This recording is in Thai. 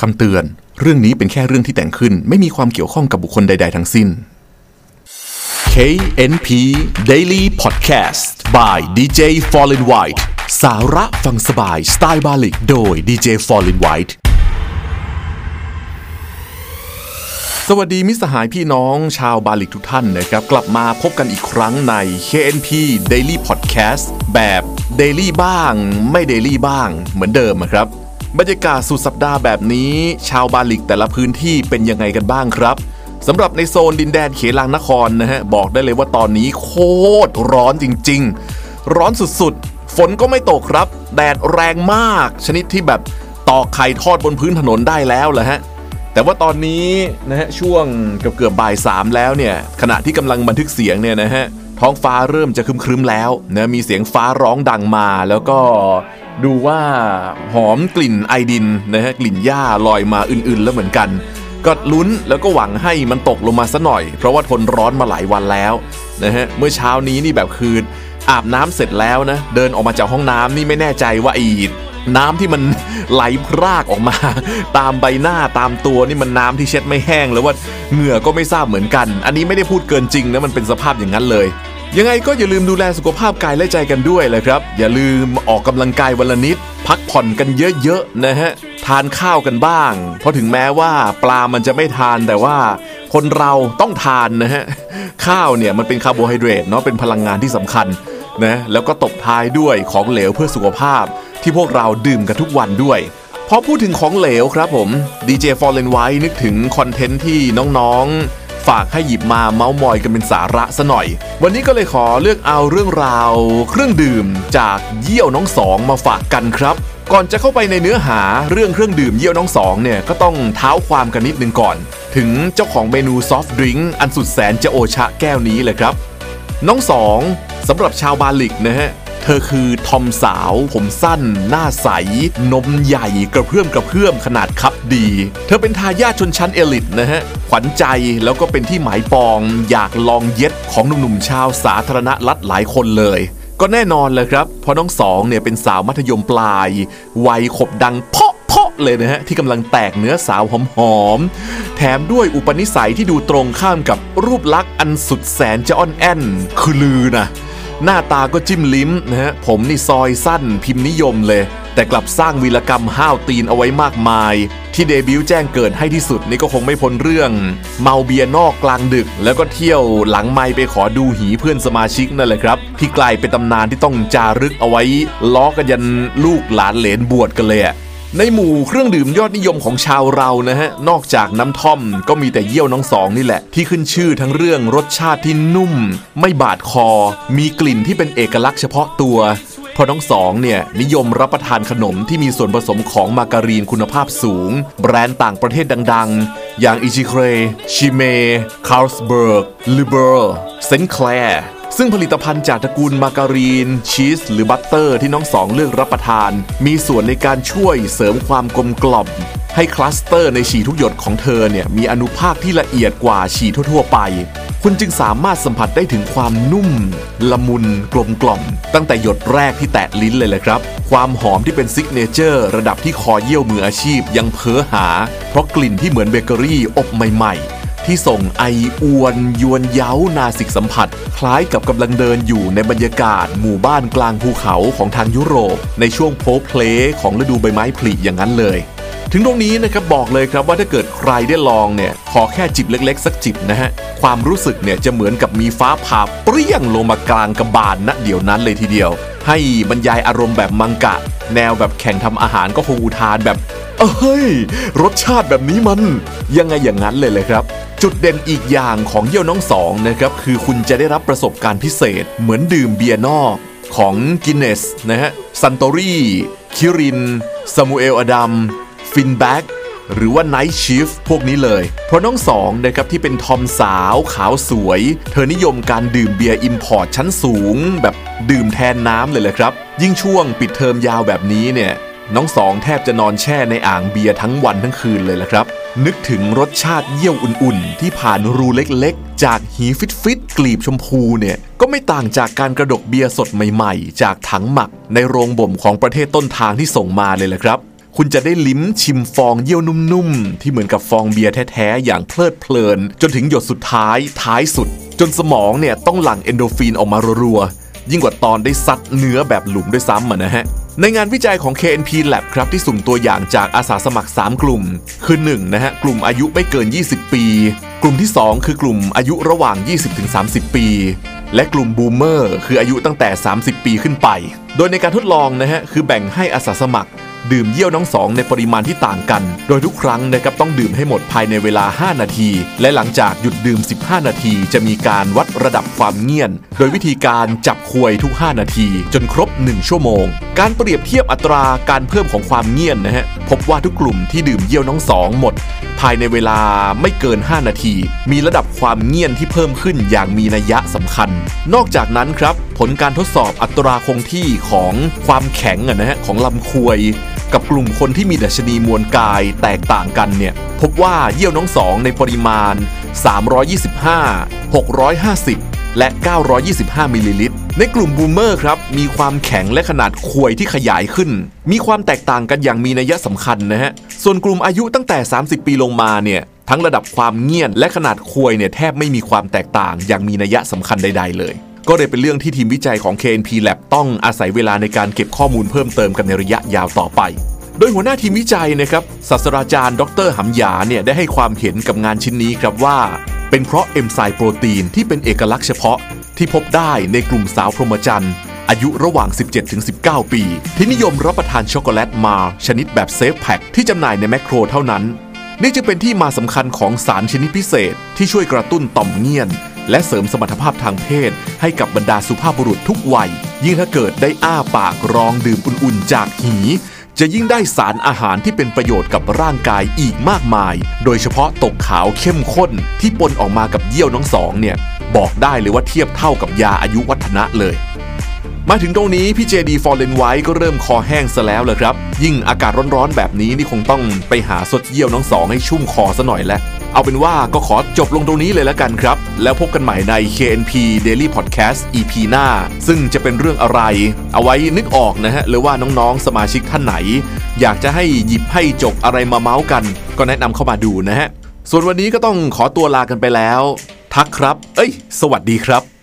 คำเตือน เรื่องนี้เป็นแค่เรื่องที่แต่งขึ้น ไม่มีความเกี่ยวข้องกับบุคคลใด ๆ ทั้งสิ้น KNP Daily Podcast by DJ Fallen White สาระฟังสบายสไตล์บาลิก โดย DJ Fallen White สวัสดีมิตรสหายพี่น้องชาวบาลิกทุกท่านนะครับ กลับมาพบกันอีกครั้งใน KNP Daily Podcast แบบ Daily บ้าง ไม่ Daily บ้างเหมือนเดิมอะครับ บรรยากาศสุดสัปดาห์แบบนี้ ชาวบาลิกแต่ละพื้นที่เป็นยังไงกันบ้างครับสำหรับในโซนดินแดนเขลางนครนะฮะบอกได้เลยว่าตอนนี้โคตรร้อนจริง ๆ ร้อนสุดๆ ฝนก็ไม่ตกครับ แดดแรงมาก ชนิดที่แบบตอกไข่ทอดบนพื้นถนนได้แล้วแหละฮะแต่ว่าตอนนี้นะฮะช่วงเกือบเกือบบ่ายสามแล้วเนี่ยขณะที่กำลังบันทึกเสียงเนี่ยนะฮะท้องฟ้าเริ่มจะครึมๆแล้วนะมีเสียงฟ้าร้องดังมาแล้วก็ ดูว่าหอมกลิ่นไอดินนะฮะกลิ่นหญ้าลอยมาอื่นๆ แล้วเหมือนกัน ก็ลุ้นแล้วก็หวังให้มันตกลงมาซะหน่อย เพราะว่าทนร้อนมาหลายวันแล้วนะฮะเมื่อเช้านี้นี่แบบคืนอาบน้ำเสร็จแล้วนะเดินออกมาจากห้องน้ำนี่ไม่แน่ใจว่าอ้น้ำที่มันไหลพรากออกมา ตามใบหน้าตามตัวนี่มันน้ำที่เช็ดไม่แห้ง แล้วว่าเหงื่อก็ไม่ทราบเหมือนกัน อันนี้ไม่ได้พูดเกินจริงนะมันเป็นสภาพอย่างนั้นเลย ยังไงก็อย่าลืมดูแลสุขภาพกายและใจกันด้วยเลยครับ อย่าลืมออกกำลังกายวันละนิด พักผ่อนกันเยอะๆนะฮะ ทานข้าวกันบ้าง เพราะถึงแม้ว่าปลามันจะไม่ทานแต่ว่าคนเราต้องทานนะฮะ ข้าวเนี่ยมันเป็นคาร์โบไฮเดรตเนาะเป็นพลังงานที่สำคัญนะแล้วก็ตบท้ายด้วยของเหลวเพื่อสุขภาพ ที่พวกเราดื่มกันทุกวันด้วยพอพูดถึงของเหลวครับผมดีเจฟอร์เรนไว้นึกถึงคอนเทนต์ที่น้องๆ ฝากให้หยิบมาเมาส์มอยกันเป็นสาระซะหน่อย วันนี้ก็เลยขอเลือกเอาเรื่องราว เครื่องดื่มจากเยี่ยวน้องสองมาฝากกันครับ ก่อนจะเข้าไปในเนื้อหาเรื่องเครื่องดื่มเยี่ยวน้องสองเนี่ยก็ต้องเท้าความกันนิดนึงก่อน ถึงเจ้าของเมนู soft drink อันสุดแสนจะโอชะแก้วนี้เลยครับ น้องสองสำหรับชาวบาลิกนะฮะ เธอคือทอมสาว ผมสั้น หน้าใส นมใหญ่กระเพื่อมกระเพื่อมขนาดคับดี เธอเป็นทายาทชนชั้นเอลิทนะฮะ ขวัญใจแล้วก็เป็นที่หมายปอง อยากลองเย็ดของหนุ่มๆชาวสาธารณรัฐหลายคนเลยก็แน่นอนเลยครับ เพราะน้องสองเนี่ยเป็นสาวมัธยมปลาย วัยขบดังเพาะเพาะเลยนะฮะ ที่กำลังแตกเนื้อสาวหอมๆ แถมด้วยอุปนิสัยที่ดูตรงข้ามกับรูปลักษณ์อันสุดแสนจะอ่อนแอนคือลือนะ หน้าตาก็จิ้มลิ้มนะฮะผมนี่ซอยสั้นพิมพ์นิยมเลย แต่กลับสร้างวีรกรรมห้าวตีนเอาไว้มากมาย ที่เดบิวต์แจ้งเกิดให้ที่สุดนี่ก็คงไม่พ้นเรื่อง เมาเบียร์นอกกลางดึก แล้วก็เที่ยวหลังไมไปขอดูหีเพื่อนสมาชิกนั่นแหละครับ ที่กลายเป็นตำนานที่ต้องจารึกเอาไว้ล้อกันยันลูกหลานเหลนบวชกันเลยอะ ในหมู่เครื่องดื่มยอดนิยมของชาวเรานะฮะ นอกจากน้ำท่อมก็มีแต่เยี่ยวน้องสองนี่แหละ ที่ขึ้นชื่อทั้งเรื่องรสชาติที่นุ่ม ไม่บาดคอ มีกลิ่นที่เป็นเอกลักษณ์เฉพาะตัวเพราะน้องสองเนี่ยนิยมรับประทานขนมที่มีส่วนผสมของมาการีนคุณภาพสูง แบรนด์ต่างประเทศดังๆ อย่างอิชิเครชิเมคาร์ลสเบิร์กลิเบอร์เซนแคลร์ ซึ่งผลิตภัณฑ์จากตระกูลมาการีน ชีส หรือ butter ที่น้องสองเลือกรับประทาน มีส่วนในการช่วยเสริมความกลมกล่อมให้ cluster ในฉี่ทุกหยดของเธอเนี่ยมีอนุภาคที่ละเอียดกว่าฉี่ทั่ว ๆ ไป คุณจึงสามารถสัมผัสได้ถึงความนุ่ม ละมุนกลมกล่อม ตั้งแต่หยดแรกที่แตะลิ้นเลยแหละครับ ความหอมที่เป็น signature ระดับที่คอเยี่ยวมืออาชีพยังเพ้อหา เพราะกลิ่นที่เหมือนเบเกอรี่อบใหม่ ๆ ที่ส่งไออวนยวนเย้านาสิกสัมผัส คล้ายกับกำลังเดินอยู่ในบรรยากาศหมู่บ้านกลางภูเขาของทางยุโรป ในช่วงโพล้เพล้ของฤดูใบไม้ผลิอย่างนั้นเลย ถึงตรงนี้นะครับบอกเลยครับว่าถ้าเกิดใครได้ลองเนี่ยขอแค่จิบเล็ก ๆ สักจิบนะฮะความรู้สึกเนี่ยจะเหมือนกับมีฟ้าผ่าเปรี้ยงลงมากลางกระบาลณเดี๋ยวนั้นเลยทีเดียว ให้บรรยายอารมณ์แบบมังกะ แนวแบบแข่งทำอาหารก็คงอุทานแบบ เฮ้ย รสชาติแบบนี้มัน ยังไงอย่างนั้นเลยเลยครับ จุดเด่นอีกอย่างของเยี่ยวน้องสองนะครับ คือคุณจะได้รับประสบการณ์พิเศษ เหมือนดื่มเบียร์นอกของ Guinness นะฮะ Suntory Kirin Samuel Adams Finback หรือว่า Night Shift พวกนี้เลย เพราะน้องสองนะครับที่เป็นทอมสาวขาวสวย เธอนิยมการดื่มเบียร์ import ชั้นสูง แบบดื่มแทนน้ำเลยแหละครับ ยิ่งช่วงปิดเทอมยาวแบบนี้เนี่ยน้องสองแทบจะนอนแช่ในอ่างเบียร์ทั้งวันทั้งคืนเลยละครับ นึกถึงรสชาติเยี่ยวอุ่นๆ ที่ผ่านรูเล็กๆ จากหีฟิตๆกลีบชมพูเนี่ย ก็ไม่ต่างจากการกระดกเบียร์สดใหม่ๆ จากถังหมักในโรงบ่มของประเทศต้นทางที่ส่งมาเลยละครับ คุณจะได้ลิ้มชิมฟองเยี่ยวนุ่มๆ ที่เหมือนกับฟองเบียร์แท้ๆ อย่างเพลิดเพลิน จนถึงหยดสุดท้ายท้ายสุด จนสมองเนี่ยต้องหลั่งเอนโดฟินออกมารัวๆ ยิ่งกว่าตอนได้ซัดเนื้อแบบหลุมด้วยซ้ำอะนะฮะในงานวิจัยของ KNP Lab ครับที่สุ่มตัวอย่างจากอาสาสมัคร 3 กลุ่ม คือ 1 นะฮะกลุ่มอายุไม่เกิน 20 ปี กลุ่มที่ 2 คือกลุ่มอายุระหว่าง 20-30 ปี และกลุ่มบูมเมอร์คืออายุตั้งแต่ 30 ปีขึ้นไป โดยในการทดลองนะฮะคือแบ่งให้อาสาสมัคร ดื่มเยี่ยวน้องสองในปริมาณที่ต่างกัน โดยทุกครั้งนะครับต้องดื่มให้หมดภายในเวลา 5 นาที และหลังจากหยุดดื่ม 15 นาที จะมีการวัดระดับความเงียน โดยวิธีการจับควยทุก 5 นาที จนครบ 1 ชั่วโมง การเปรียบเทียบอัตราการเพิ่มของความเงียนนะฮะพบว่าทุกกลุ่มที่ดื่มเยี่ยวน้องสองหมด ภายในเวลาไม่เกิน 5 นาที มีระดับความเงียนที่เพิ่มขึ้นอย่างมีนัยยะสำคัญ นอกจากนั้นครับผลการทดสอบอัตราคงที่ของความแข็งอะนะฮะของลำควยกับกลุ่มคนที่มีดัชนีมวลกายแตกต่างกันเนี่ย พบว่าเยี่ยวน้องสองในปริมาณ 325 650 และ 925 มิลลิลิตร ในกลุ่ม boomer ครับ มีความแข็งและขนาดควยที่ขยายขึ้น มีความแตกต่างกันอย่างมีนัยสำคัญนะฮะ ส่วนกลุ่มอายุตั้งแต่ 30 ปีลงมาเนี่ย ทั้งระดับความเงี่ยนและขนาดควยเนี่ยแทบไม่มีความแตกต่างอย่างมีนัยสำคัญใด ๆ เลย ก็เลยเป็นเรื่องที่ทีมวิจัยของ KNP Lab ต้องอาศัยเวลาในการเก็บข้อมูลเพิ่มเติมกันในระยะยาวต่อไป โดยหัวหน้าทีมวิจัยนะครับศาสตราจารย์ ดรหำยาเนี่ยได้ให้ความเห็นกับงานชิ้นนี้ครับว่า เป็นเพราะเอนไซม์โปรตีนที่เป็นเอกลักษณ์เฉพาะ ที่พบได้ในกลุ่มสาวพรหมจรรย์อายุระหว่าง 17-19 ปี ที่นิยมรับประทานช็อกโกแลตมาชนิดแบบเซฟแพ็คที่จำหน่ายในแมคโครเท่านั้น นี่จึงเป็นที่มาสำคัญของสารชนิดพิเศษ ที่ช่วยกระตุ้นต่อมเงียน และเสริมสมรรถภาพทางเพศ ให้กับบรรดาสุภาพบุรุษทุกวัย ยิ่งถ้าเกิดได้อ้าปากรองดื่มอุ่นๆ จากหี จะยิ่งได้สารอาหารที่เป็นประโยชน์กับร่างกายอีกมากมาย โดยเฉพาะตกขาวเข้มข้นที่ปนออกมากับเยี่ยวน้องสองเนี่ย บอกได้เลยว่าเทียบเท่ากับยาอายุวัฒนะเลยมาถึงตรงนี้ พี่เจดีฟอร์เรนไว้ก็เริ่มคอแห้งซะแล้วเลยครับ ยิ่งอากาศร้อนๆแบบนี้นี่คงต้องไปหาสดเยี่ยวน้องสองให้ชุ่มคอซะหน่อยแล้ว เอาเป็นว่าก็ขอจบลงตรงนี้เลยแล้วกันครับ แล้วพบกันใหม่ใน KNP Daily Podcast EP หน้า ซึ่งจะเป็นเรื่องอะไร เอาไว้นึกออกนะฮะ หรือว่าน้องๆ สมาชิกท่านไหน อยากจะให้หยิบให้จบอะไรมาเมาส์กัน ก็แนะนำเข้ามาดูนะฮะ ส่วนวันนี้ก็ต้องขอตัวลากันไปแล้ว ทักครับ เอ้ย สวัสดีครับ